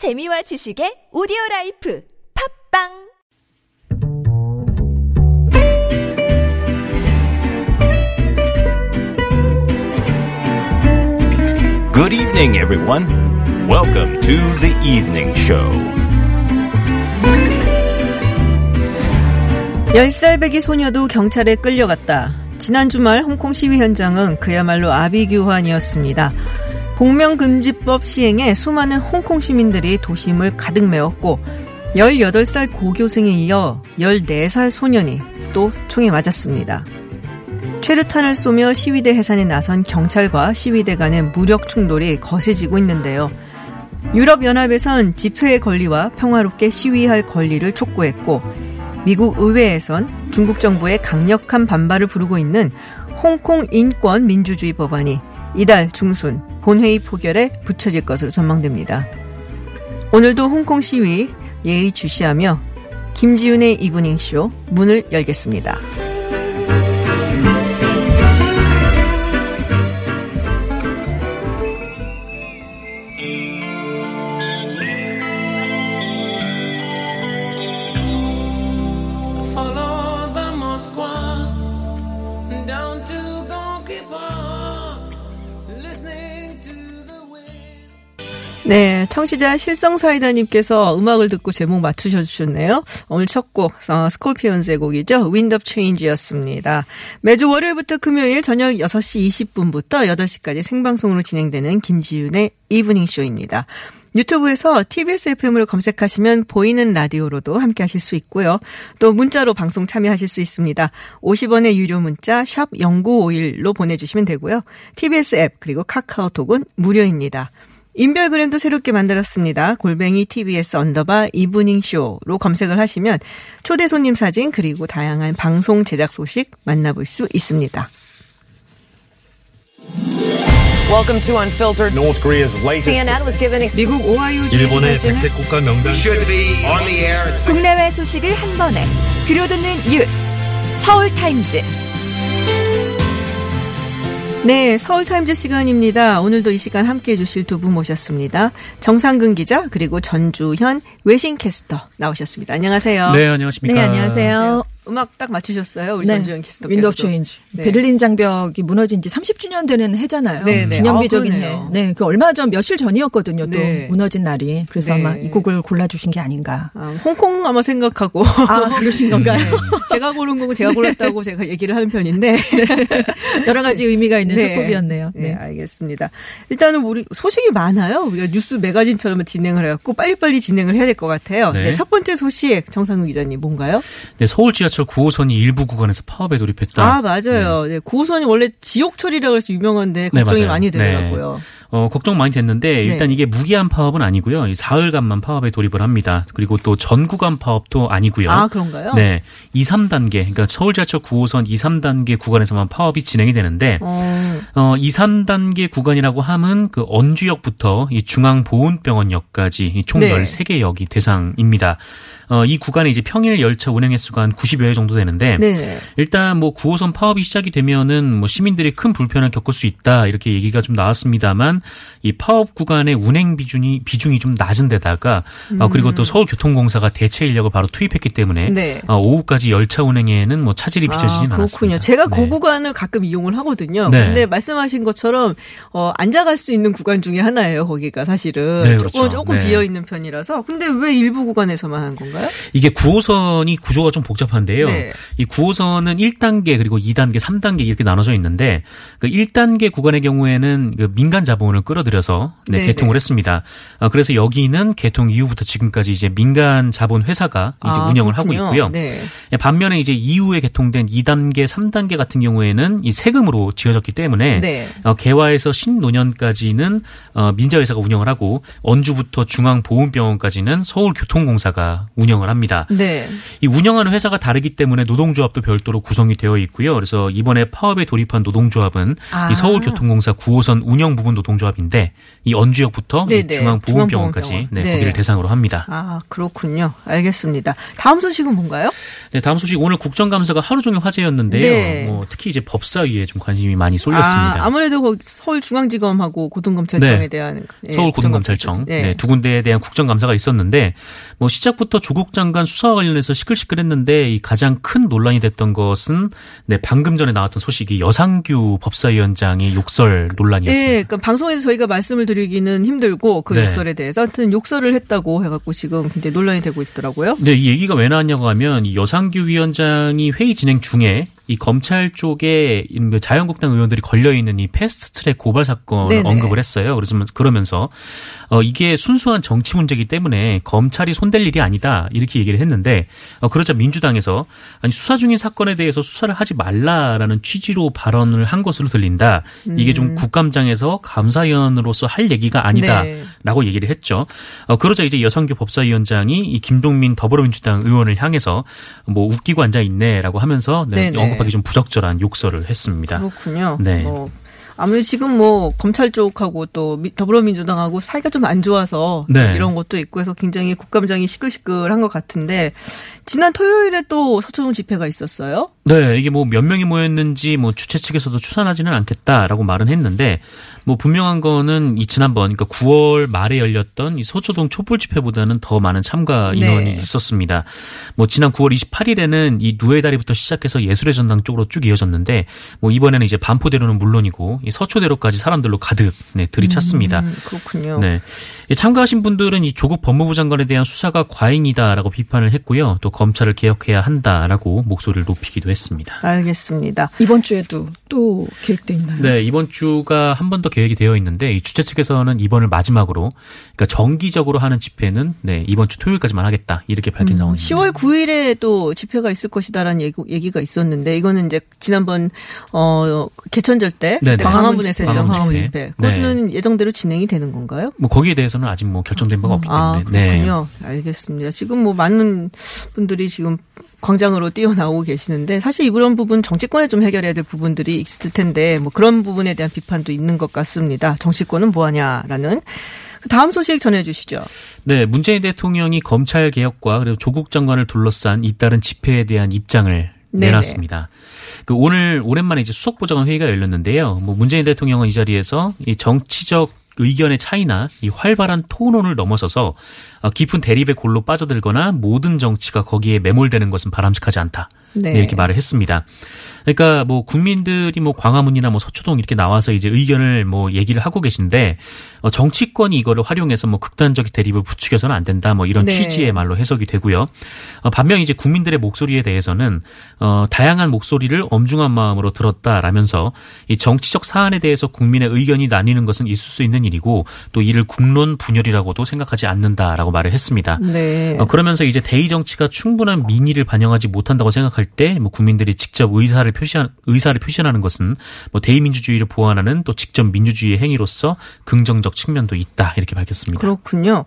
재미와 지식의 오디오 life 팟빵 Good evening, everyone. Welcome to the evening show. 10살 배기 소녀도 경찰에 끌려갔다. 지난 주말 홍콩 시위 현장은 그야말로 아비규환이었습니다. 복면금지법 시행에 수많은 홍콩 시민들이 도심을 가득 메웠고 18살 고교생에 이어 14살 소년이 또 총에 맞았습니다. 최루탄을 쏘며 시위대 해산에 나선 경찰과 시위대 간의 무력 충돌이 거세지고 있는데요. 유럽연합에선 집회의 권리와 평화롭게 시위할 권리를 촉구했고 미국 의회에선 중국 정부의 강력한 반발을 부르고 있는 홍콩 인권 민주주의 법안이 이달 중순 본회의 포결에 붙여질 것으로 전망됩니다. 오늘도 홍콩 시위 예의 주시하며 김지윤의 이브닝쇼 문을 열겠습니다. 네, 청취자 실성사이다님께서 음악을 듣고 제목 맞추셔주셨네요. 오늘 첫 곡, 어, 스콜피온스의 곡이죠. Wind of Change였습니다. 매주 월요일부터 금요일 저녁 6시 20분부터 8시까지 생방송으로 진행되는 김지윤의 이브닝 쇼입니다. 유튜브에서 TBS FM을 검색하시면 보이는 라디오로도 함께 하실 수 있고요. 또 문자로 방송 참여하실 수 있습니다. 50원의 유료 문자 샵 0951로 보내주시면 되고요. TBS 앱 그리고 카카오톡은 무료입니다. 인별그램도 새롭게 만들었습니다. 골뱅이 TBS underbar 이브닝 쇼로 검색을 하시면 초대 손님 사진 그리고 다양한 방송 제작 소식 만나볼 수 있습니다. Welcome to Unfiltered. North Korea's latest CNN was given ex- 미국 오하이오 일본의 백색 국가 명단 should be on the air at six 국내외 소식을 한 번에 들려듣는 뉴스 서울 타임즈 네, 서울타임즈 시간입니다. 오늘도 이 시간 함께해 주실 두 분 모셨습니다. 정상근 기자 그리고 전주현 외신캐스터 나오셨습니다. 안녕하세요. 네, 안녕하십니까. 네, 안녕하세요. 음악 딱 맞추셨어요, 우리 네. 전주현 캐스터께서. Wind of Change. 네. 베를린 장벽이 무너진 지 30주년 되는 해잖아요. 네, 네. 기념비적인 아, 해. 네, 그 얼마 전 며칠 전이었거든요. 또 네. 무너진 날이. 그래서 네. 아마 이 곡을 골라 주신 게 아닌가. 아, 홍콩 아마 생각하고. 아, 그러신 건가요? 네. 제가 고른 거고 제가 골랐다고 제가 얘기를 하는 편인데. 여러 가지 의미가 있는 네. 첫 곡이었네요. 네, 알겠습니다. 일단은 우리 소식이 많아요. 우리가 뉴스 매거진처럼 진행을 해 갖고 빨리빨리 진행을 해야 될 것 같아요. 네. 네, 첫 번째 소식 정상훈 기자님 뭔가요? 네, 서울 지하 철 9호선이 일부 구간에서 파업에 돌입했다. 아 맞아요. 네. 9호선이 원래 지옥철이라고 해서 유명한데 네, 걱정이 맞아요. 많이 되더라고요. 어, 걱정 많이 됐는데 일단 네. 이게 무기한 파업은 아니고요. 이 사흘간만 파업에 돌입을 합니다. 그리고 또 전 구간 파업도 아니고요. 아 그런가요? 네. 2, 3단계, 그러니까 서울 지하철 9호선 2, 3단계 구간에서만 파업이 진행이 되는데 어, 어, 2, 3단계 구간이라고 함은 그 언주역부터 이 중앙보훈병원역까지 이총 네. 13개 역이 대상입니다. 어, 이 구간에 이제 평일 열차 운행 횟수가 한 90여 회 정도 되는데 네. 일단 뭐 9호선 파업이 시작이 되면은 뭐 시민들이 큰 불편을 겪을 수 있다 이렇게 얘기가 좀 나왔습니다만 이 파업 구간의 운행 비중이 비중이 좀 낮은 데다가 어, 그리고 또 서울교통공사가 대체 인력을 바로 투입했기 때문에 음. 네. 어, 오후까지 열차 운행에는 뭐 차질이 빚어지진 아, 않았습니다. 그렇군요. 제가 네. 그 구간을 가끔 이용을 하거든요. 네. 근데 말씀하신 것처럼 어, 앉아갈 수 있는 구간 중에 하나예요. 거기가 사실은 네, 그렇죠. 조금, 조금 네. 비어 있는 편이라서. 근데 왜 일부 구간에서만 한 건가요? 이게 9호선이 구조가 좀 복잡한데요. 네. 이 9호선은 1단계 그리고 2단계, 3단계 이렇게 나눠져 있는데 그 1단계 구간의 경우에는 그 민간 자본을 끌어들여서 네, 네, 개통을 네. 했습니다. 아, 그래서 여기는 개통 이후부터 지금까지 이제 민간 자본 회사가 이제 아, 운영을 그렇군요. 하고 있고요. 네. 반면에 이제 이후에 개통된 2단계, 3단계 같은 경우에는 이 세금으로 지어졌기 때문에 네. 어, 개화에서 신노년까지는 어, 민자회사가 운영을 하고 언주부터 중앙보훈병원까지는 서울교통공사가 운영 을 합니다. 네. 이 운영하는 회사가 다르기 때문에 노동조합도 별도로 구성이 되어 있고요. 그래서 이번에 파업에 돌입한 노동조합은 아. 이 서울교통공사 9호선 운영 부분 노동조합 노동조합인데 이 언주역부터 이. 중앙보건병원까지 중앙보건병원. 네, 네. 거기를 대상으로 합니다. 아, 그렇군요. 알겠습니다. 다음 소식은 뭔가요? 네, 다음 소식 오늘 국정감사가 하루 종일 화제였는데요. 네. 뭐 특히 이제 법사위에 좀 관심이 많이 쏠렸습니다. 아, 아무래도 거기 서울중앙지검하고 고등검찰청에 네. 대한 예, 서울고등검찰청 네. 네, 두 군데에 대한 국정감사가 있었는데 뭐 시작부터 조국 장관 수사와 관련해서 시끌시끌했는데 이 가장 큰 논란이 됐던 것은 네 방금 전에 나왔던 소식이 여상규 법사위원장의 욕설 논란이었습니다. 예, 그러니까 방송에서 저희가 말씀을 드리기는 힘들고 그 네. 욕설에 대해서 하여튼 욕설을 했다고 해갖고 지금 굉장히 논란이 되고 있더라고요. 네, 이 얘기가 왜 나왔냐고 하면 이 여상규 위원장이 회의 진행 중에 이 검찰 쪽에 그 자유한국당 의원들이 걸려 있는 이 패스트트랙 고발 사건을 네네. 언급을 했어요. 그래서 그러면서 어 이게 순수한 정치 문제이기 때문에 검찰이 손댈 일이 아니다 이렇게 얘기를 했는데 어 그러자 민주당에서 아니 수사 중인 사건에 대해서 수사를 하지 말라라는 취지로 발언을 한 것으로 들린다. 이게 좀 국감장에서 감사위원으로서 할 얘기가 아니다. 음. 네. 라고 얘기를 했죠. 어, 그러자 이제 여성교 법사위원장이 이 김동민 더불어민주당 의원을 향해서 뭐 웃기고 앉아 있네라고 하면서 네. 언급 하기 좀 부적절한 욕설을 했습니다. 그렇군요. 네. 뭐 아무래도 지금 뭐 검찰 쪽하고 또 미- 더불어민주당하고 사이가 좀 안 좋아서 또 네. 이런 것도 있고 해서 굉장히 국감장이 시끌시끌한 것 같은데 지난 토요일에 또 서초동 집회가 있었어요. 네, 이게 뭐 몇 명이 모였는지 뭐 주최 측에서도 추산하지는 않겠다라고 말은 했는데 뭐 분명한 거는 이 지난번 그러니까 9월 말에 열렸던 이 서초동 촛불 집회보다는 더 많은 참가 인원이 네. 있었습니다. 뭐 지난 9월 28일에는 이 누에 다리부터 시작해서 예술의 전당 쪽으로 쭉 이어졌는데 뭐 이번에는 이제 반포대로는 물론이고 이 서초대로까지 사람들로 가득 네, 들이찼습니다. 음, 그렇군요. 네. 이 참가하신 분들은 이 조국 법무부 장관에 대한 수사가 과잉이다라고 비판을 했고요. 또 검찰을 개혁해야 한다라고 목소리를 높이기도 했습니다. 알겠습니다. 이번 주에도 또 계획돼 있나요? 네, 이번 주가 한 번 더 계획이 되어 있는데 이 주최 측에서는 이번을 마지막으로 그러니까 정기적으로 하는 집회는 네, 이번 주 토요일까지만 하겠다. 이렇게 밝힌 상황입니다. 10월 9일에 또 집회가 있을 것이다라는 얘기, 얘기가 있었는데 이거는 이제 지난번 어 개천절 때 네네. 그때 광화문에서 했던 광화문 집회. 네. 그거는 예정대로 진행이 되는 건가요? 뭐 거기에 대해서는 아직 뭐 결정된 바가 없기 아, 때문에. 네. 그렇군요. 알겠습니다. 지금 뭐 많은 분들 이 지금 광장으로 뛰어나오고 계시는데 사실 이런 부분 정치권에 좀 해결해야 될 부분들이 있을 텐데 뭐 그런 부분에 대한 비판도 있는 것 같습니다. 정치권은 뭐하냐라는 그 다음 소식 전해주시죠. 네, 문재인 대통령이 검찰 개혁과 그리고 조국 장관을 둘러싼 잇따른 집회에 대한 입장을 네네. 내놨습니다. 그 오늘 오랜만에 이제 수석 보좌관 회의가 열렸는데요. 뭐 문재인 대통령은 이 자리에서 이 정치적 의견의 차이나 이 활발한 토론을 넘어서서 어, 깊은 대립의 골로 빠져들거나 모든 정치가 거기에 매몰되는 것은 바람직하지 않다. 네. 네, 이렇게 말을 했습니다. 그러니까 뭐 국민들이 뭐 광화문이나 뭐 서초동 이렇게 나와서 이제 의견을 뭐 얘기를 하고 계신데 어, 정치권이 이거를 활용해서 뭐 극단적인 대립을 부추겨서는 안 된다. 뭐 이런 네. 취지의 말로 해석이 되고요. 어, 반면 이제 국민들의 목소리에 대해서는 어, 다양한 목소리를 엄중한 마음으로 들었다라면서 이 정치적 사안에 대해서 국민의 의견이 나뉘는 것은 있을 수 있는 일이고 또 이를 국론 분열이라고도 생각하지 않는다라고 말을 했습니다. 네. 어, 그러면서 이제 대의 정치가 충분한 민의를 반영하지 못한다고 생각 할 때 뭐 국민들이 직접 의사를 표시한 의사를 표현하는 것은 뭐 대의 민주주의를 보완하는 또 직접 민주주의의 행위로서 긍정적 측면도 있다 이렇게 밝혔습니다. 그렇군요.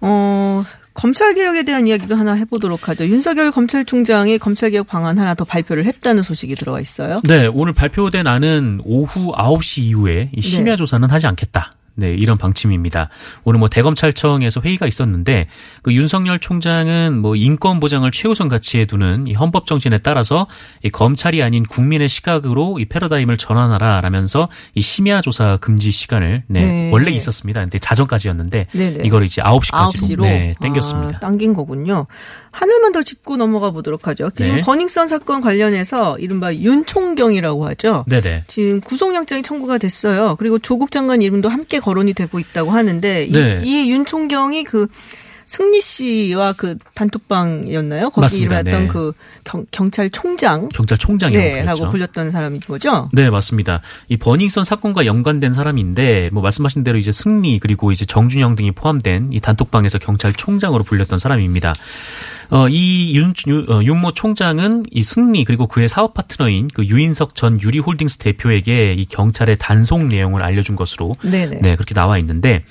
어, 검찰 개혁에 대한 이야기도 하나 해보도록 하죠. 윤석열 검찰총장이 검찰 개혁 방안 하나 더 발표를 했다는 소식이 들어와 있어요. 네, 오늘 발표된 안은 오후 9시 이후에 이 심야 네. 조사는 하지 않겠다. 네, 이런 방침입니다. 오늘 뭐 대검찰청에서 회의가 있었는데 그 윤석열 총장은 뭐 인권 보장을 최우선 가치에 두는 이 헌법 정신에 따라서 이 검찰이 아닌 국민의 시각으로 이 패러다임을 전환하라라면서 이 심야 조사 금지 시간을 네, 네. 원래 있었습니다. 근데 자정까지였는데 네네. 이걸 이제 9시까지로 9시로 네, 땡겼습니다. 아, 당긴 거군요. 하나만 더 짚고 넘어가 보도록 하죠. 지금 네. 버닝썬 사건 관련해서 이른바 윤총경이라고 하죠. 네네. 지금 구속영장이 청구가 됐어요. 그리고 조국 장관 이름도 함께 거론이 되고 있다고 하는데 네. 이, 이 윤총경이 그 승리 씨와 그 단톡방이었나요? 거기 맞습니다. 일했던 네. 그 경, 경찰총장 경찰총장이라고 네. 불렸던 사람인 거죠. 네, 맞습니다. 이 버닝썬 사건과 연관된 사람인데, 뭐 말씀하신 대로 이제 승리 그리고 이제 정준영 등이 포함된 이 단톡방에서 경찰총장으로 불렸던 사람입니다. 어, 이 윤, 윤- 어, 윤모 총장은 이 승리 그리고 그의 사업 파트너인 그 유인석 전 유리홀딩스 대표에게 이 경찰의 단속 내용을 알려준 것으로 네네. 네, 그렇게 나와 있는데,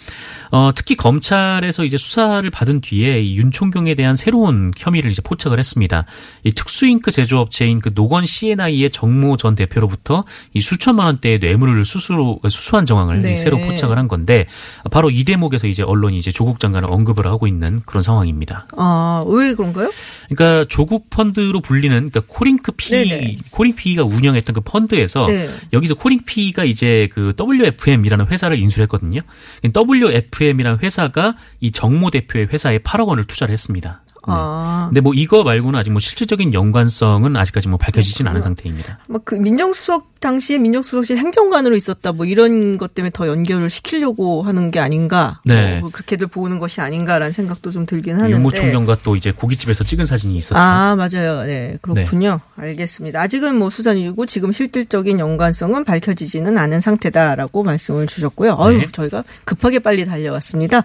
어, 특히 검찰에서 이제 수사를 받은 뒤에 이 윤총경에 대한 새로운 혐의를 이제 포착을 했습니다. 이 특수잉크 제조업체인 그 녹원 C&I의 정모 전 대표로부터 이 수천만 원대의 뇌물을 수수로 수수한 정황을 네. 새로 포착을 한 건데 바로 이 대목에서 이제 언론이 이제 조국 장관을 언급을 하고 있는 그런 상황입니다. 아, 왜 그런가요? 그러니까 조국 펀드로 불리는 그러니까 코링크 PE 네네. 코링크 PE가 운영했던 그 펀드에서 네. 여기서 코링피가 이제 그 WFM이라는 회사를 인수했거든요. WFM이라는 회사가 이 정모 대표의 회사에 8억 원을 투자를 했습니다. 네. 아. 근데 뭐 이거 말고는 아직 뭐 실질적인 연관성은 아직까지 뭐 밝혀지진 않은 상태입니다. 막그 민정수석 당시에 민정수석실 행정관으로 있었다 뭐 이런 것 때문에 더 연결을 시키려고 하는 게 아닌가 네. 뭐 그렇게들 보는 것이 아닌가라는 생각도 좀 들긴 하는데 윤모 총경과 또 이제 고깃집에서 찍은 사진이 있었죠. 아 맞아요 네 그렇군요 알겠습니다 아직은 뭐 수사이고 지금 실질적인 연관성은 밝혀지지는 않은 상태다라고 말씀을 주셨고요 어유 네. 저희가 급하게 빨리 달려왔습니다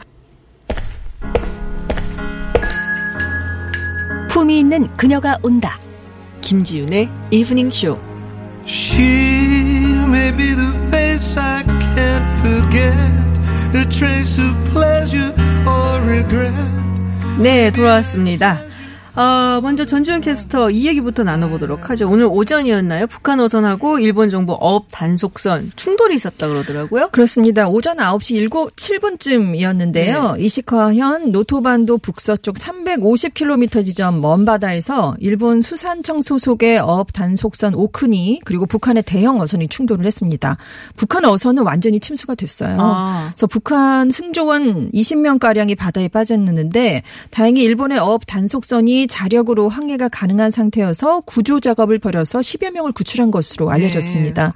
품이 있는 그녀가 온다. 김지윤의 이브닝 쇼 She may be the face I can't forget, a trace of pleasure or regret. 네, 돌아왔습니다. 어, 먼저 전주현 캐스터 이 얘기부터 나눠보도록 하죠. 오늘 오전이었나요? 북한 어선하고 일본 정부 어업 단속선 충돌이 있었다 그러더라고요. 그렇습니다. 오전 9시 7, 7분쯤이었는데요. 이시카와현 노토반도 북서쪽 350km 지점 먼 바다에서 일본 수산청 소속의 어업 단속선 오쿠니 그리고 북한의 대형 어선이 충돌을 했습니다. 북한 어선은 완전히 침수가 됐어요. 아. 그래서 북한 승조원 20명 가량이 바다에 빠졌는데 다행히 일본의 어업 단속선이 자력으로 항해가 가능한 상태여서 구조 작업을 벌여서 10여 명을 구출한 것으로 알려졌습니다.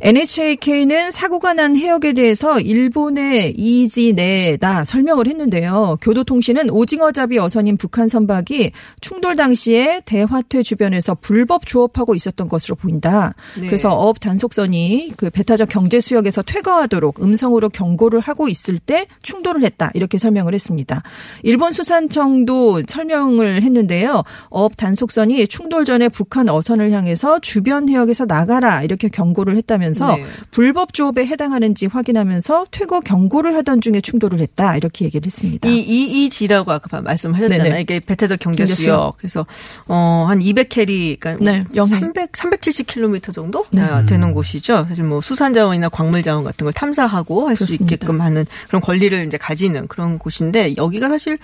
네. NHK는 사고가 난 해역에 대해서 일본의 EEZ 내라 설명을 했는데요. 교도통신은 오징어잡이 어선인 북한 선박이 충돌 당시에 대화퇴 주변에서 불법 조업하고 있었던 것으로 보인다. 네. 그래서 어업 단속선이 그 배타적 경제 수역에서 퇴거하도록 음성으로 경고를 하고 있을 때 충돌을 했다. 이렇게 설명을 했습니다. 일본 수산청도 설명을 했 는데요. 어업 단속선이 충돌 전에 북한 어선을 향해서 주변 해역에서 나가라 이렇게 경고를 했다면서 네. 불법 조업에 해당하는지 확인하면서 퇴거 경고를 하던 중에 충돌을 했다 이렇게 얘기를 했습니다. 이, 이, 이 지라고 아까 말씀하셨잖아요. 네네. 이게 배타적 경제 경제 수역. 수역. 그래서, 어, 한 200캐리, 그러니까 네, 영해. 300, 370km 정도 네. 아, 되는 곳이죠. 사실 뭐 수산 자원이나 광물 자원 같은 걸 탐사하고 할 수. 있게끔 하는 그런 권리를 이제 가지는 그런 곳인데 여기가 사실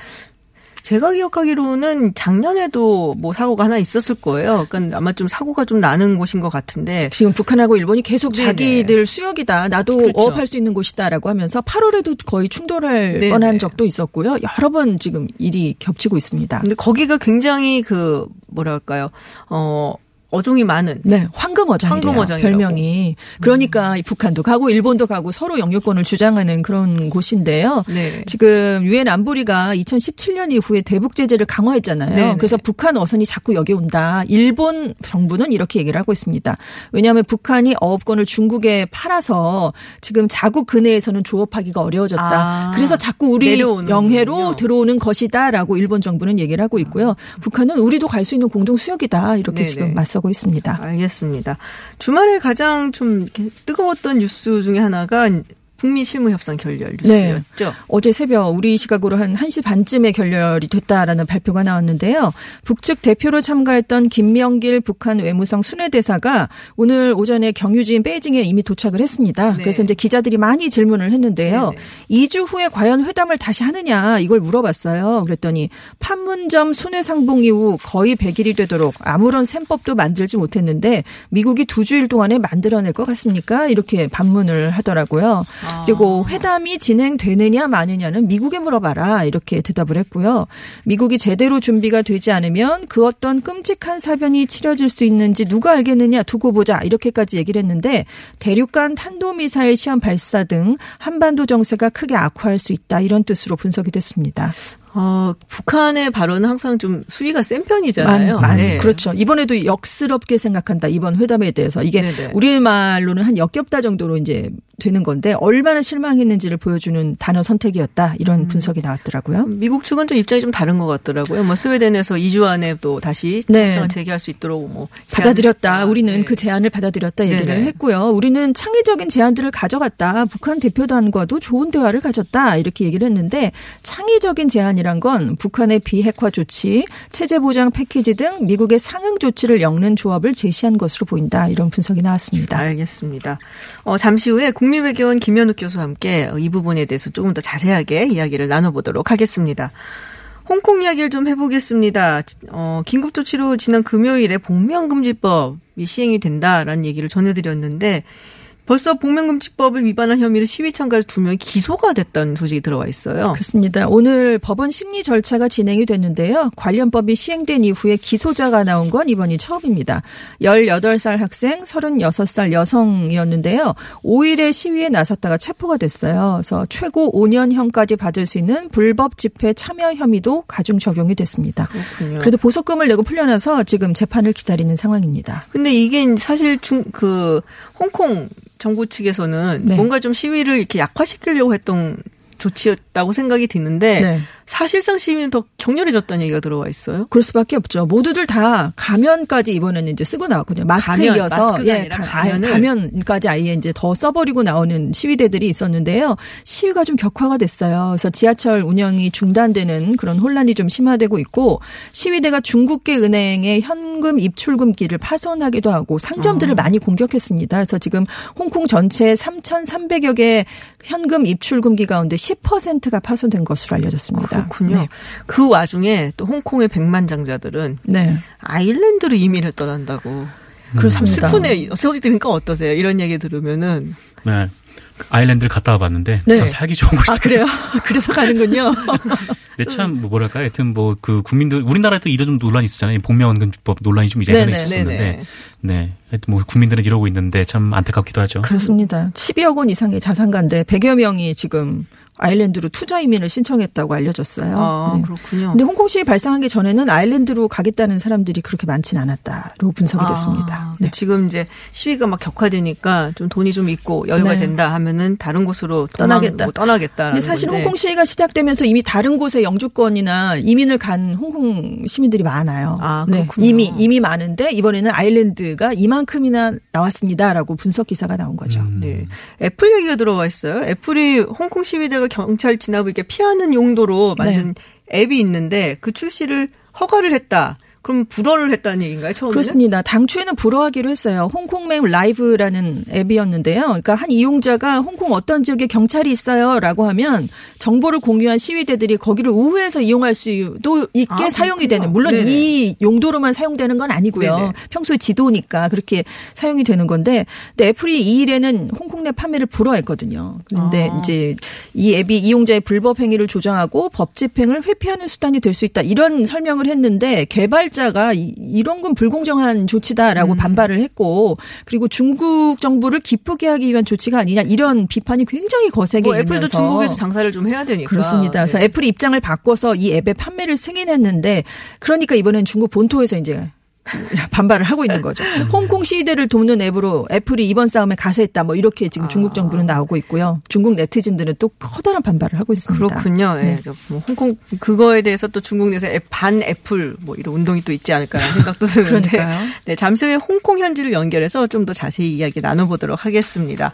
제가 기억하기로는 작년에도 뭐 사고가 하나 있었을 거예요. 그러니까 아마 좀 사고가 좀 나는 곳인 것 같은데 지금 북한하고 일본이 계속 네네. 자기들 수역이다. 나도 그렇죠. 어업할 수 있는 곳이다라고 하면서 8월에도 거의 충돌할 네네. 뻔한 적도 있었고요. 여러 번 지금 일이 겹치고 있습니다. 근데 거기가 굉장히 그 뭐랄까요? 어 어종이 많은 네, 황금어장이래요. 황금어장이라고. 별명이. 그러니까 이 북한도 가고 일본도 가고 서로 영유권을 주장하는 그런 곳인데요. 네. 지금 유엔 안보리가 2017년 이후에 대북 제재를 강화했잖아요. 네네. 그래서 북한 어선이 자꾸 여기 온다. 일본 정부는 이렇게 얘기를 하고 있습니다. 왜냐하면 북한이 어업권을 중국에 팔아서 지금 자국 근해에서는 조업하기가 어려워졌다. 아, 그래서 자꾸 우리. 영해로 들어오는 것이다라고 일본 정부는 얘기를 하고 있고요. 북한은 우리도 갈 수 있는 공동 수역이다. 이렇게 네네. 지금 맞서 고 있습니다. 알겠습니다. 주말에 가장 좀 뜨거웠던 뉴스 중에 하나가 북미 실무 협상 결렬 뉴스였죠. 어제 새벽 우리 시각으로 한 1시 반쯤에 결렬이 됐다라는 발표가 나왔는데요. 북측 대표로 참가했던 김명길 북한 외무성 순회대사가 오늘 오전에 경유지인 베이징에 이미 도착을 했습니다. 네. 그래서 이제 기자들이 많이 질문을 했는데요. 네네. 2주 후에 과연 회담을 다시 하느냐 이걸 물어봤어요. 그랬더니 판문점 순회 상봉 이후 거의 100일이 되도록 아무런 셈법도 만들지 못했는데 미국이 두 주일 동안에 만들어낼 것 같습니까? 이렇게 반문을 하더라고요. 그리고 회담이 진행되느냐 마느냐는 미국에 물어봐라 이렇게 대답을 했고요. 미국이 제대로 준비가 되지 않으면 그 어떤 끔찍한 사변이 치러질 수 있는지 누가 알겠느냐 두고 보자 이렇게까지 얘기를 했는데 대륙간 탄도미사일 시험 발사 등 한반도 정세가 크게 악화할 수 있다 이런 뜻으로 분석이 됐습니다. 어, 북한의 발언은 항상 좀 수위가 센 편이잖아요. 많, 많, 네. 그렇죠. 이번에도 역스럽게 생각한다. 이번 회담에 대해서 이게 네네. 우리 말로는 한 역겹다 정도로 이제 되는 건데 얼마나 실망했는지를 보여주는 단어 선택이었다 이런 음. 분석이 나왔더라고요. 미국 측은 좀 입장이 좀 다른 것 같더라고요. 뭐 스웨덴에서 2주 안에 또 다시 네. 협상을 재개할 수 있도록 뭐 받아들였다. 우리는 네. 그 제안을 받아들였다 얘기를 네네. 했고요. 우리는 창의적인 제안들을 가져갔다. 북한 대표단과도 좋은 대화를 가졌다. 이렇게 얘기를 했는데 창의적인 제안이 란 건 북한의 비핵화 조치, 체제 보장 패키지 등 미국의 상응 조치를 엮는 조합을 제시한 것으로 보인다. 이런 분석이 나왔습니다. 알겠습니다. 어, 잠시 후에 국립외교원 김현욱 교수와 함께 이 부분에 대해서 조금 더 자세하게 이야기를 나눠보도록 하겠습니다. 홍콩 이야기를 좀 해보겠습니다. 어, 긴급조치로 지난 금요일에 복면금지법이 시행이 된다라는 얘기를 전해드렸는데 벌써 복면금지법을 위반한 혐의로 시위 참가자 두 명이 기소가 됐다는 소식이 들어와 있어요. 그렇습니다. 오늘 법원 심리 절차가 진행이 됐는데요. 관련 법이 시행된 이후에 기소자가 나온 건 이번이 처음입니다. 18살 학생, 36살 여성이었는데요. 5일의 시위에 나섰다가 체포가 됐어요. 그래서 최고 5년형까지 받을 수 있는 불법 집회 참여 혐의도 가중 적용이 됐습니다. 그렇군요. 그래도 보석금을 내고 풀려나서 지금 재판을 기다리는 상황입니다. 근데 이게 사실 중, 그, 홍콩 정부 측에서는 네. 뭔가 좀 시위를 이렇게 약화시키려고 했던 조치였다고 생각이 드는데 네. 사실상 시위는 더 격렬해졌다는 얘기가 들어와 있어요. 그럴 수밖에 없죠. 모두들 다 가면까지 이번에는 이제 쓰고 나왔거든요. 마스크에 가면, 이어서 마스크가 예, 아니라 가- 가면을. 가면까지 아예 이제 더 써버리고 나오는 시위대들이 있었는데요. 시위가 좀 격화가 됐어요. 그래서 지하철 운영이 중단되는 그런 혼란이 좀 심화되고 있고 시위대가 중국계 은행의 현금 입출금기를 파손하기도 하고 상점들을 아. 많이 공격했습니다. 그래서 지금 홍콩 전체 3,300여 개 현금 입출금기 가운데 10%가 파손된 것으로 알려졌습니다. 그렇군요. 네. 그 와중에 또 홍콩의 백만장자들은 네. 아일랜드로 이민을 떠난다고. 참 그렇습니다. 슬프네요. 소식 들으니까 어떠세요? 이런 얘기 들으면은. 네. 아일랜드를 갔다 와봤는데 네. 참 살기 좋은 곳이다. 아, 그래요? 그래서 가는군요. 근데 참뭐 뭐랄까 하여튼 뭐 그 국민들 우리나라에도 이런 좀 논란이 있었잖아요. 복면금지법 논란이 좀 예전에 네네, 있었었는데 네네. 네. 하여튼 뭐 국민들은 이러고 있는데 참 안타깝기도 하죠. 그렇습니다. 12억 원 이상의 자산가인데 100여 명이 지금 아일랜드로 투자 이민을 신청했다고 알려졌어요. 아, 네. 그렇군요. 근데 홍콩시 발생하기 전에는 아일랜드로 가겠다는 사람들이 그렇게 많지는 않았다로 분석이 아, 됐습니다. 네. 지금 이제 시위가 막 격화되니까 좀 돈이 좀 있고 여유가 네. 된다 하면은 다른 곳으로 떠나겠다. 뭐 떠나겠다. 근데 사실 홍콩 시위가 시작되면서 이미 다른 곳에 영주권이나 이민을 간 홍콩 시민들이 많아요. 아, 네. 그렇군요. 이미 이미 많은데 이번에는 아일랜드가 이만큼이나 나왔습니다라고 분석 기사가 나온 거죠. 음. 네. 애플 얘기가 들어와 있어요. 애플이 홍콩 시위대가 경찰 진압을 이렇게 피하는 용도로 만든 네. 앱이 있는데 그 출시를 허가를 했다. 그럼 불허를 했다는 얘기인가요? 처음에는? 그렇습니다. 당초에는 불허하기로 했어요. 홍콩맵 라이브라는 앱이었는데요. 그러니까 한 이용자가 홍콩 어떤 지역에 경찰이 있어요라고 하면 정보를 공유한 시위대들이 거기를 우회해서 이용할 수도 있게 아, 사용이. 되는 물론 네네. 이 용도로만 사용되는 건 아니고요. 네네. 평소에 지도니까 그렇게 사용이 되는 건데 근데 애플이 이 일에는 홍콩 내 판매를 불허했거든요. 그런데 아. 이제 이 앱이 이용자의 불법 행위를 조장하고 법 집행을 회피하는 수단이 될 수 있다. 이런 설명을 했는데 개발 자가 이- 이런 건 불공정한 조치다라고 음. 반발을 했고 그리고 중국 정부를 기쁘게 하기 위한 조치가 아니냐 이런 비판이 굉장히 거세게 뭐 애플도 일면서 중국에서 장사를 좀 해야 되니까. 그렇습니다. 그래서 네. 애플이 입장을 바꿔서 이 앱의 판매를 승인했는데 그러니까 이번엔 중국 본토에서 이제 반발을 하고 있는 거죠. 음. 홍콩 시위대를 돕는 앱으로 애플이 이번 싸움에 가세했다. 뭐 이렇게 지금 중국 정부는 나오고 있고요. 중국 네티즌들은 또 커다란 반발을 하고 있습니다. 그렇군요. 네. 저뭐 홍콩 그거에 대해서 또 중국 내에서 앱- 반 애플 뭐 이런 운동이 또 있지 않을까라는 생각도 드는데. 그러니까요. 네, 잠시 후에 홍콩 현지를 연결해서 좀 더 자세히 이야기 나눠보도록 하겠습니다.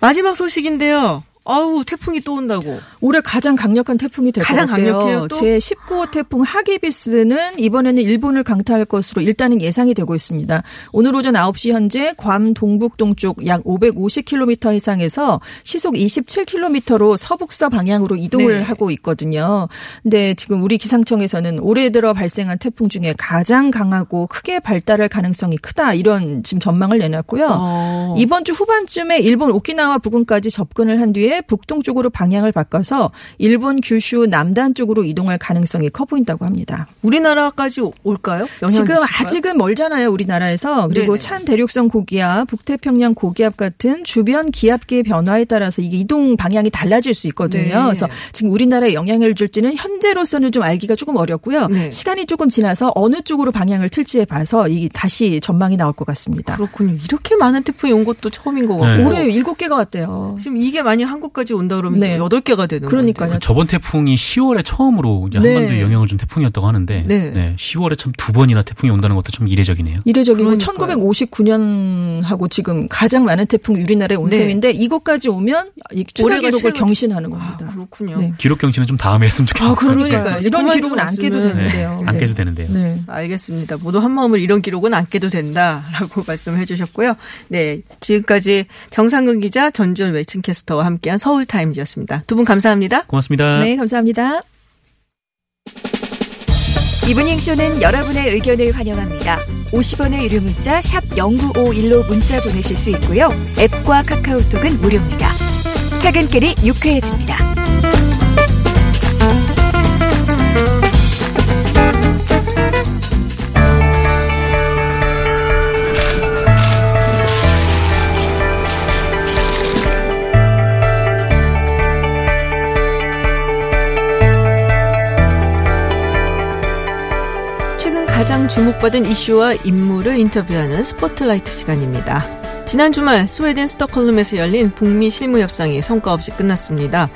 마지막 소식인데요. 아우 태풍이 또 온다고. 올해 가장 강력한 태풍이 될 것 같아요. 강력해요, 또? 제 19호 태풍 하기비스는 이번에는 일본을 강타할 것으로 일단은 예상이 되고 있습니다. 오늘 오전 9시 현재 괌 동북 동쪽 약 550km 해상에서 시속 27km로 서북서 방향으로 이동을 네. 하고 있거든요. 근데 지금 우리 기상청에서는 올해 들어 발생한 태풍 중에 가장 강하고 크게 발달할 가능성이 크다 이런 지금 전망을 내놨고요. 어. 이번 주 후반쯤에 일본 오키나와 부근까지 접근을 한 뒤에 이 후에 북동쪽으로 방향을 바꿔서 일본 규슈 남단 쪽으로 이동할 가능성이 커 보인다고 합니다. 우리나라까지 올까요? 지금 아직은 멀잖아요, 우리나라에서. 그리고 네네. 찬 대륙성 고기압, 북태평양 고기압 같은 주변 기압계의 변화에 따라서 이게 이동 방향이 달라질 수 있거든요. 네. 그래서 지금 우리나라에 영향을 줄지는 현재로서는 좀 알기가 조금 어렵고요. 네. 시간이 조금 지나서 어느 쪽으로 방향을 틀지에 봐서 이 다시 전망이 나올 것 같습니다. 그렇군요. 이렇게 많은 태풍이 온 것도 처음인 거 같고. 네. 올해 일곱 개가 왔대요. 지금 이게 만약 한 국까지 온다 그러면 네. 여덟 개가 되는 그러니까요. 그 저번 태풍이 10월에 처음으로 이제 네. 한반도에 영향을 준 태풍이었다고 하는데 네. 네. 10월에 참 두 번이나 태풍이 온다는 것도 참 이례적이네요. 이례적이고 그러니까요. 1959년하고 지금 가장 많은 태풍이 우리나라에 온 네. 셈인데 이것까지 오면 추가 기록을 경신하는 겁니다. 아, 그렇군요. 네. 기록 경신은 좀 다음에 했으면 좋겠어요. 아, 그러니까 이런 기록은 안 깨도 되는데요. 안 깨도 되는데요. 알겠습니다. 모두 한 마음을 이런 기록은 안 깨도 된다라고 말씀해 주셨고요. 네. 지금까지 정상근 기자 전준 외친캐스터와 함께 한 서울타임즈였습니다. 두 분 감사합니다. 고맙습니다. 네, 감사합니다. 이브닝 쇼는 여러분의 의견을 환영합니다. 50원의 유료 문자 샵 0951로 문자 보내실 수 있고요. 앱과 카카오톡은 무료입니다. 퇴근길이 유쾌해집니다. 가장 주목받은 이슈와 인물을 인터뷰하는 스포트라이트 시간입니다. 지난 주말 스웨덴 스톡홀름에서 열린 북미 실무 협상이 성과 없이 끝났습니다.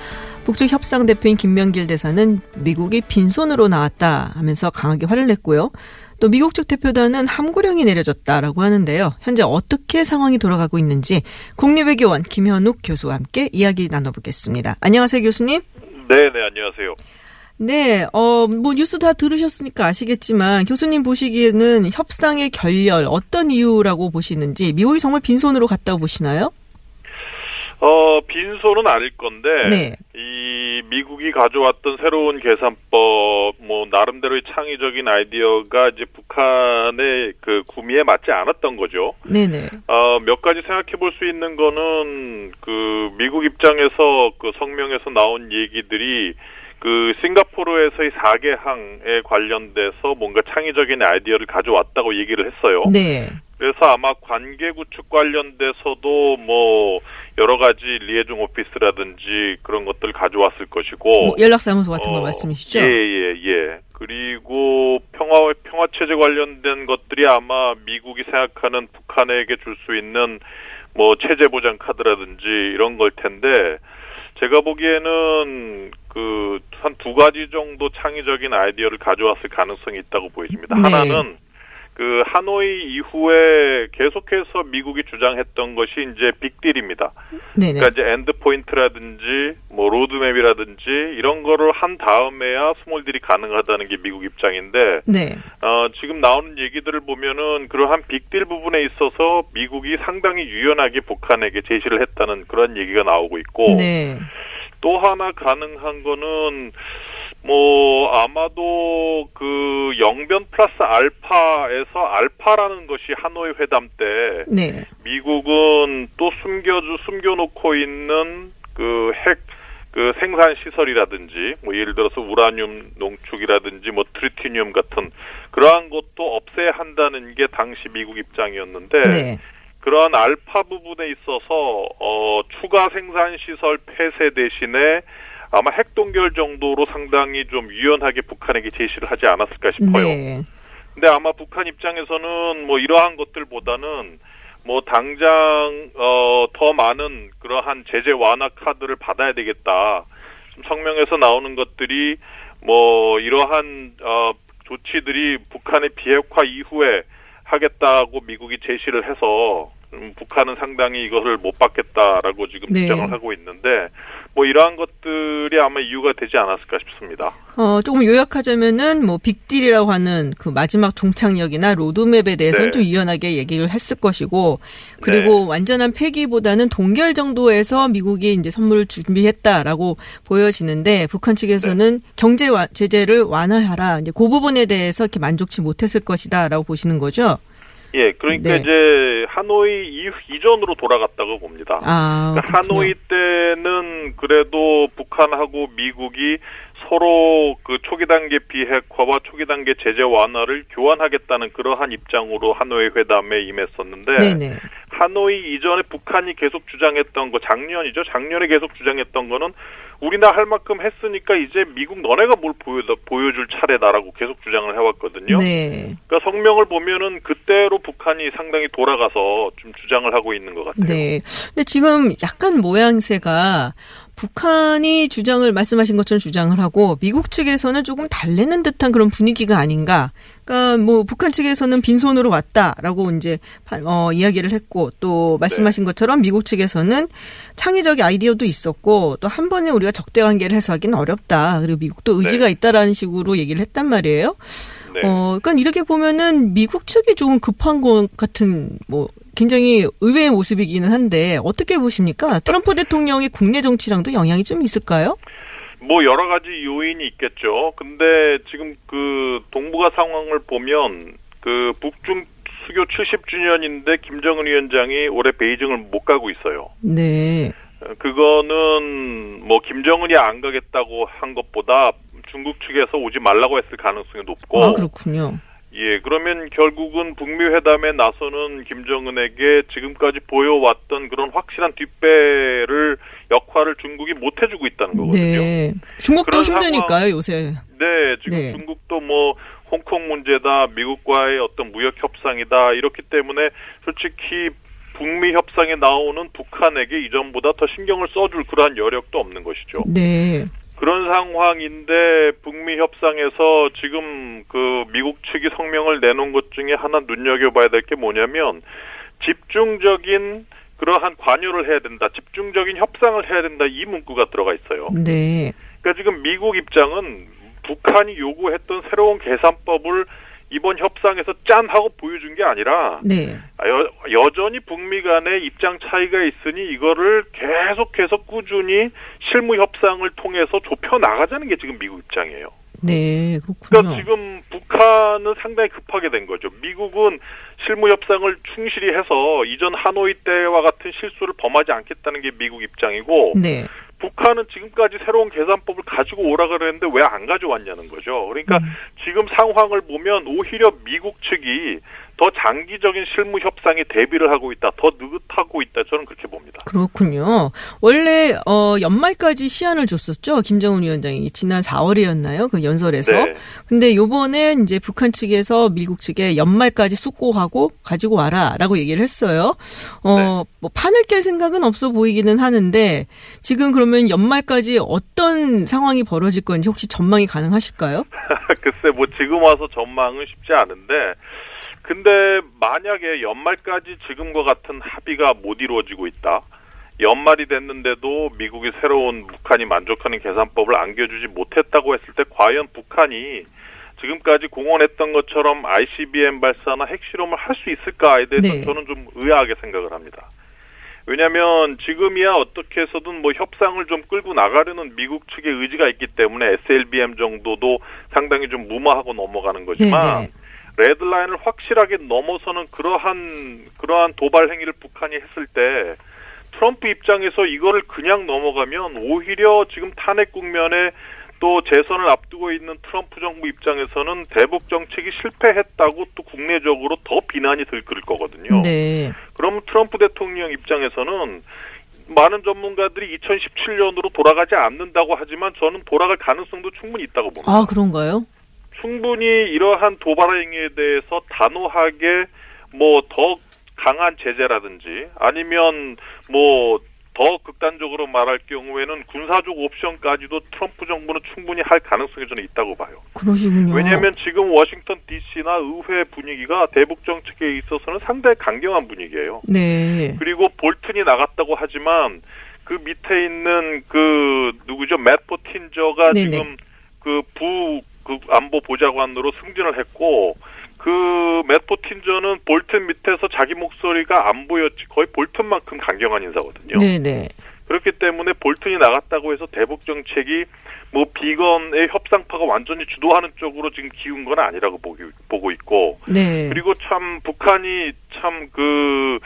북쪽 협상 대표인 김명길 대사는 미국이 빈손으로 나왔다 하면서 강하게 화를 냈고요. 또 미국 측 대표단은 함구령이 내려졌다라고 하는데요. 현재 어떻게 상황이 돌아가고 있는지 국립외교원 김현욱 교수와 함께 이야기 나눠보겠습니다. 안녕하세요, 교수님. 네, 네, 안녕하세요. 네, 어, 뭐 뉴스 다 들으셨으니까 아시겠지만 교수님 보시기에는 협상의 결렬 어떤 이유라고 보시는지 미국이 정말 빈손으로 갔다고 보시나요? 어, 빈손은 아닐 건데 네. 이 미국이 가져왔던 새로운 계산법 뭐 나름대로의 창의적인 아이디어가 이제 북한의 그 구미에 맞지 않았던 거죠. 네네. 어, 몇 가지 생각해 볼 수 있는 거는 그 미국 입장에서 그 성명에서 나온 얘기들이 그 싱가포르에서의 4개 항에 관련돼서 뭔가 창의적인 아이디어를 가져왔다고 얘기를 했어요. 네. 그래서 아마 관계 구축 관련돼서도 뭐 여러 가지 리에종 오피스라든지 그런 것들 가져왔을 것이고 뭐 연락사무소 같은 거 어, 말씀이시죠? 예예예. 예, 예. 그리고 평화 평화 체제 관련된 것들이 아마 미국이 생각하는 북한에게 줄 수 있는 뭐 체제 보장 카드라든지 이런 걸 텐데 제가 보기에는 그 한 두 가지 정도 창의적인 아이디어를 가져왔을 가능성이 있다고 보여집니다. 네. 하나는 그 하노이 이후에 계속해서 미국이 주장했던 것이 이제 빅딜입니다. 네네. 그러니까 이제 end point라든지 뭐 로드맵이라든지 이런 거를 한 다음에야 스몰딜이 가능하다는 게 미국 입장인데 네. 어, 지금 나오는 얘기들을 보면은 그러한 빅딜 부분에 있어서 미국이 상당히 유연하게 북한에게 제시를 했다는 그런 얘기가 나오고 있고 네. 또 하나 가능한 거는 뭐 아마도 그 영변 플러스 알파에서 알파라는 것이 하노이 회담 때 네. 미국은 또 숨겨주 숨겨놓고 있는 그 핵 그 생산 시설이라든지 뭐 예를 들어서 우라늄 농축이라든지 뭐 트리티늄 같은 그러한 것도 없애야 한다는 게 당시 미국 입장이었는데 네. 그러한 알파 부분에 있어서 어 추가 생산 시설 폐쇄 대신에 아마 핵 동결 정도로 상당히 좀 유연하게 북한에게 제시를 하지 않았을까 싶어요. 네. 근데 아마 북한 입장에서는 뭐 이러한 것들보다는 뭐 당장 어 더 많은 그러한 제재 완화 카드를 받아야 되겠다. 성명에서 나오는 것들이 뭐 이러한 어 조치들이 북한의 비핵화 이후에 하겠다고 미국이 제시를 해서 음, 북한은 상당히 이것을 못 받겠다라고 지금 네. 주장을 하고 있는데 뭐 이러한 것들이 아마 이유가 되지 않았을까 싶습니다. 어, 조금 요약하자면은 뭐 빅딜이라고 하는 그 마지막 종착역이나 로드맵에 대해서는 네. 좀 유연하게 얘기를 했을 것이고 그리고 네. 완전한 폐기보다는 동결 정도에서 미국이 이제 선물을 준비했다라고 보여지는데 북한 측에서는 네. 경제 제재를 완화하라 이제 그 부분에 대해서 이렇게 만족치 못했을 것이다라고 보시는 거죠. 예, 그러니까 네. 이제 하노이 이후 이전으로 돌아갔다고 봅니다. 아, 그러니까. 하노이 때는 그래도 북한하고 미국이 서로 그 초기 단계 비핵화와 초기 단계 제재 완화를 교환하겠다는 그러한 입장으로 하노이 회담에 임했었는데 네네. 하노이 이전에 북한이 계속 주장했던 거 작년이죠. 작년에 계속 주장했던 거는 우리나 할 만큼 했으니까 이제 미국 너네가 뭘 보여 보여줄 차례다라고 계속 주장을 해왔거든요. 네. 그러니까 성명을 보면은 그때로 북한이 상당히 돌아가서 좀 주장을 하고 있는 것 같아요. 네. 근데 지금 약간 모양새가 북한이 주장을 말씀하신 것처럼 주장을 하고 미국 측에서는 조금 달래는 듯한 그런 분위기가 아닌가. 그러니까 뭐 북한 측에서는 빈손으로 왔다라고 이제 어 이야기를 했고 또 말씀하신 네. 것처럼 미국 측에서는 창의적 아이디어도 있었고 또 한 번에 우리가 적대 관계를 해소하기는 어렵다. 그리고 미국도 의지가 네. 있다라는 식으로 얘기를 했단 말이에요. 네. 어, 그러니까 이렇게 보면은 미국 측이 조금 급한 것 같은 뭐 굉장히 의외의 모습이기는 한데 어떻게 보십니까? 트럼프 대통령의 국내 정치랑도 영향이 좀 있을까요? 뭐 여러 가지 요인이 있겠죠. 근데 지금 그 동북아 상황을 보면 그 북중 수교 70주년인데 김정은 위원장이 올해 베이징을 못 가고 있어요. 네. 어, 그거는 뭐 김정은이 안 가겠다고 한 것보다 중국 측에서 오지 말라고 했을 가능성이 높고 아, 그렇군요. 예, 그러면 결국은 북미 회담에 나서는 김정은에게 지금까지 보여왔던 그런 확실한 뒷배를 역할을 중국이 못 해주고 있다는 거거든요. 네. 중국도 힘드니까요, 요새. 네, 지금 네. 중국도 뭐 홍콩 문제다, 미국과의 어떤 무역 협상이다 이렇기 때문에 솔직히 북미 협상에 나오는 북한에게 이전보다 더 신경을 써줄 그러한 여력도 없는 것이죠. 네. 그런 상황인데 북미 협상에서 지금 그 미국 측이 성명을 내놓은 것 중에 하나 눈여겨봐야 될 게 뭐냐면 집중적인 그러한 관여를 해야 된다, 집중적인 협상을 해야 된다 이 문구가 들어가 있어요. 네. 그러니까 지금 미국 입장은 북한이 요구했던 새로운 계산법을 이번 협상에서 짠 하고 보여준 게 아니라 네. 여, 여전히 북미 간의 입장 차이가 있으니 이거를 계속해서 꾸준히 실무 협상을 통해서 좁혀 나가자는 게 지금 미국 입장이에요. 네. 그렇군요. 그러니까 지금 북한은 상당히 급하게 된 거죠. 미국은 실무 협상을 충실히 해서 이전 하노이 때와 같은 실수를 범하지 않겠다는 게 미국 입장이고 네. 북한은 지금까지 새로운 계산법을 가지고 오라 그랬는데 왜 안 가져왔냐는 거죠. 그러니까 지금 상황을 보면 오히려 미국 측이 더 장기적인 실무 협상에 대비를 하고 있다, 더 느긋하고 있다. 저는 그렇게 봅니다. 그렇군요. 원래 어 연말까지 시한을 줬었죠. 김정은 위원장이 지난 4월이었나요? 그 연설에서. 네. 근데 요번에 이제 북한 측에서 미국 측에 연말까지 숙고하고 가지고 와라라고 얘기를 했어요. 어, 네. 뭐 판을 깰 생각은 없어 보이기는 하는데 지금 그러면 연말까지 어떤 상황이 벌어질 건지 혹시 전망이 가능하실까요? 글쎄, 뭐 지금 와서 전망은 쉽지 않은데, 근데 만약에 연말까지 지금과 같은 합의가 못 이루어지고 있다. 연말이 됐는데도 미국이 새로운 북한이 만족하는 계산법을 안겨주지 못했다고 했을 때 과연 북한이 지금까지 공언했던 것처럼 ICBM 발사나 핵실험을 할 수 있을까에 대해서 네. 저는 좀 의아하게 생각을 합니다. 왜냐하면 지금이야 어떻게 해서든 뭐 협상을 좀 끌고 나가려는 미국 측의 의지가 있기 때문에 SLBM 정도도 상당히 좀 무마하고 넘어가는 거지만 네 네. 레드라인을 확실하게 넘어서는 그러한 그러한 도발 행위를 북한이 했을 때 트럼프 입장에서 이거를 그냥 넘어가면 오히려 지금 탄핵 국면에 또 재선을 앞두고 있는 트럼프 정부 입장에서는 대북 정책이 실패했다고 또 국내적으로 더 비난이 들끓을 거거든요. 네. 그러면 트럼프 대통령 입장에서는 많은 전문가들이 2017년으로 돌아가지 않는다고 하지만 저는 돌아갈 가능성도 충분히 있다고 봅니다. 아, 그런가요? 충분히 이러한 도발 행위에 대해서 단호하게 뭐 더 강한 제재라든지 아니면 뭐 더 극단적으로 말할 경우에는 군사적 옵션까지도 트럼프 정부는 충분히 할 가능성이 저는 있다고 봐요. 그러시군요. 왜냐하면 지금 워싱턴 D.C.나 의회 분위기가 대북 정책에 있어서는 상당히 강경한 분위기예요. 네. 그리고 볼튼이 나갔다고 하지만 그 밑에 있는 그 누구죠? 맷 포틴저가 네네. 지금 그 부 그 안보 보좌관으로 승진을 했고 그 맷 포틴저는 볼튼 밑에서 자기 목소리가 안 보였지 거의 볼튼만큼 강경한 인사거든요. 네네. 그렇기 때문에 볼튼이 나갔다고 해서 대북 정책이 뭐 비건의 협상파가 완전히 주도하는 쪽으로 지금 기운 건 아니라고 보기, 보고 있고 네. 그리고 참 북한이 참그그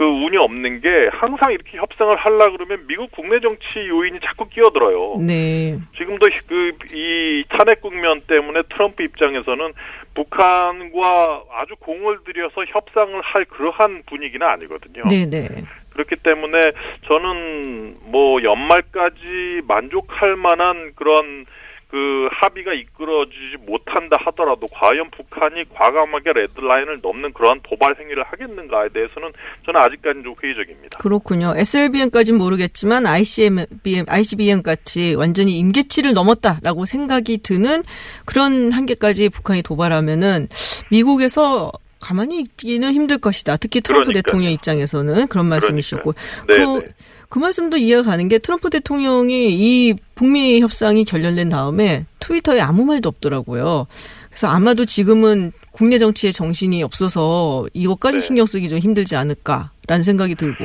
운이 없는 게 항상 이렇게 협상을 하려 그러면 미국 국내 정치 요인이 자꾸 끼어들어요. 네. 지금도 그 이 탄핵 국면 때문에 트럼프 입장에서는 북한과 아주 공을 들여서 협상을 할 그러한 분위기는 아니거든요. 네, 네. 그렇기 때문에 저는 뭐 연말까지 만족할 만한 그런 그 합의가 이끌어지지 못한다 하더라도 과연 북한이 과감하게 레드라인을 넘는 그러한 도발 행위를 하겠는가에 대해서는 저는 아직까지는 좀 회의적입니다. 그렇군요. SLBM까지는 모르겠지만 ICBM, ICBM 같이 완전히 임계치를 넘었다라고 생각이 드는 그런 한계까지 북한이 도발하면은 미국에서 가만히 있기는 힘들 것이다. 특히 트럼프 그러니까요. 대통령 입장에서는 그런 말씀이셨고. 네, 그, 네. 그 말씀도 이해가 가는 게 트럼프 대통령이 이 북미 협상이 결렬된 다음에 트위터에 아무 말도 없더라고요. 그래서 아마도 지금은 국내 정치에 정신이 없어서 이것까지 네. 신경 쓰기 좀 힘들지 않을까라는 생각이 들고.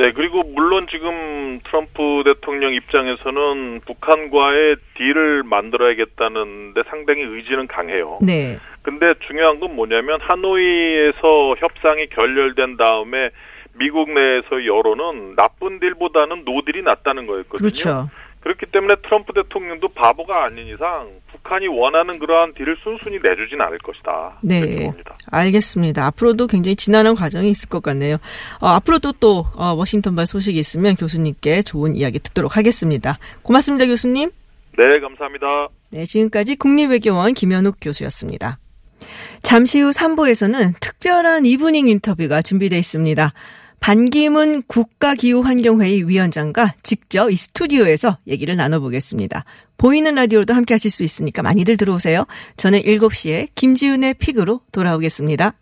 네, 그리고 물론 지금 트럼프 대통령 입장에서는 북한과의 딜을 만들어야겠다는데 상당히 의지는 강해요. 네. 근데 중요한 건 뭐냐면 하노이에서 협상이 결렬된 다음에 미국 내에서 여론은 나쁜 딜보다는 노딜이 낫다는 거였거든요. 그렇죠. 그렇기 때문에 트럼프 대통령도 바보가 아닌 이상 북한이 원하는 그러한 딜을 순순히 내주진 않을 것이다. 네. 알겠습니다. 앞으로도 굉장히 지난한 과정이 있을 것 같네요. 어, 앞으로도 또 어, 워싱턴발 소식이 있으면 교수님께 좋은 이야기 듣도록 하겠습니다. 고맙습니다, 교수님. 네, 감사합니다. 네, 지금까지 국립외교원 김현욱 교수였습니다. 잠시 후 3부에서는 특별한 이브닝 인터뷰가 준비되어 있습니다. 반기문 국가기후환경회의 위원장과 직접 이 스튜디오에서 얘기를 나눠보겠습니다. 보이는 라디오로도 함께 하실 수 있으니까 많이들 들어오세요. 저는 7시에 김지은의 픽으로 돌아오겠습니다.